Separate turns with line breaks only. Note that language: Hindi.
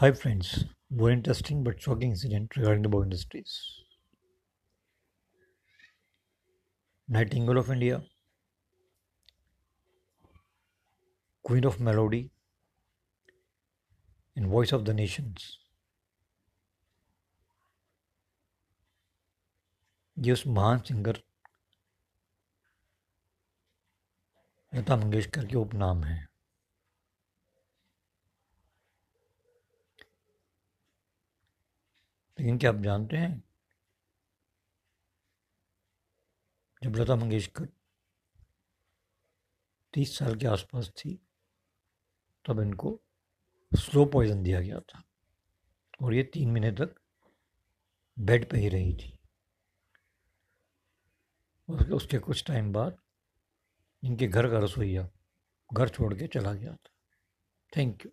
Hi friends, one interesting but shocking incident regarding the Bow Industries. Nightingale of India, Queen of Melody, and Voice of the Nations. उस महान सिंगर लता मंगेशकर के उपनाम हैं लेकिन क्या आप जानते हैं? जब लता मंगेशकर तीस साल के आसपास थी, तब इनको स्लो पॉइजन दिया गया था और ये तीन महीने तक बेड पे ही रही थी। उसके कुछ टाइम बाद इनके घर का रसोईया घर छोड़ के चला गया था। Thank you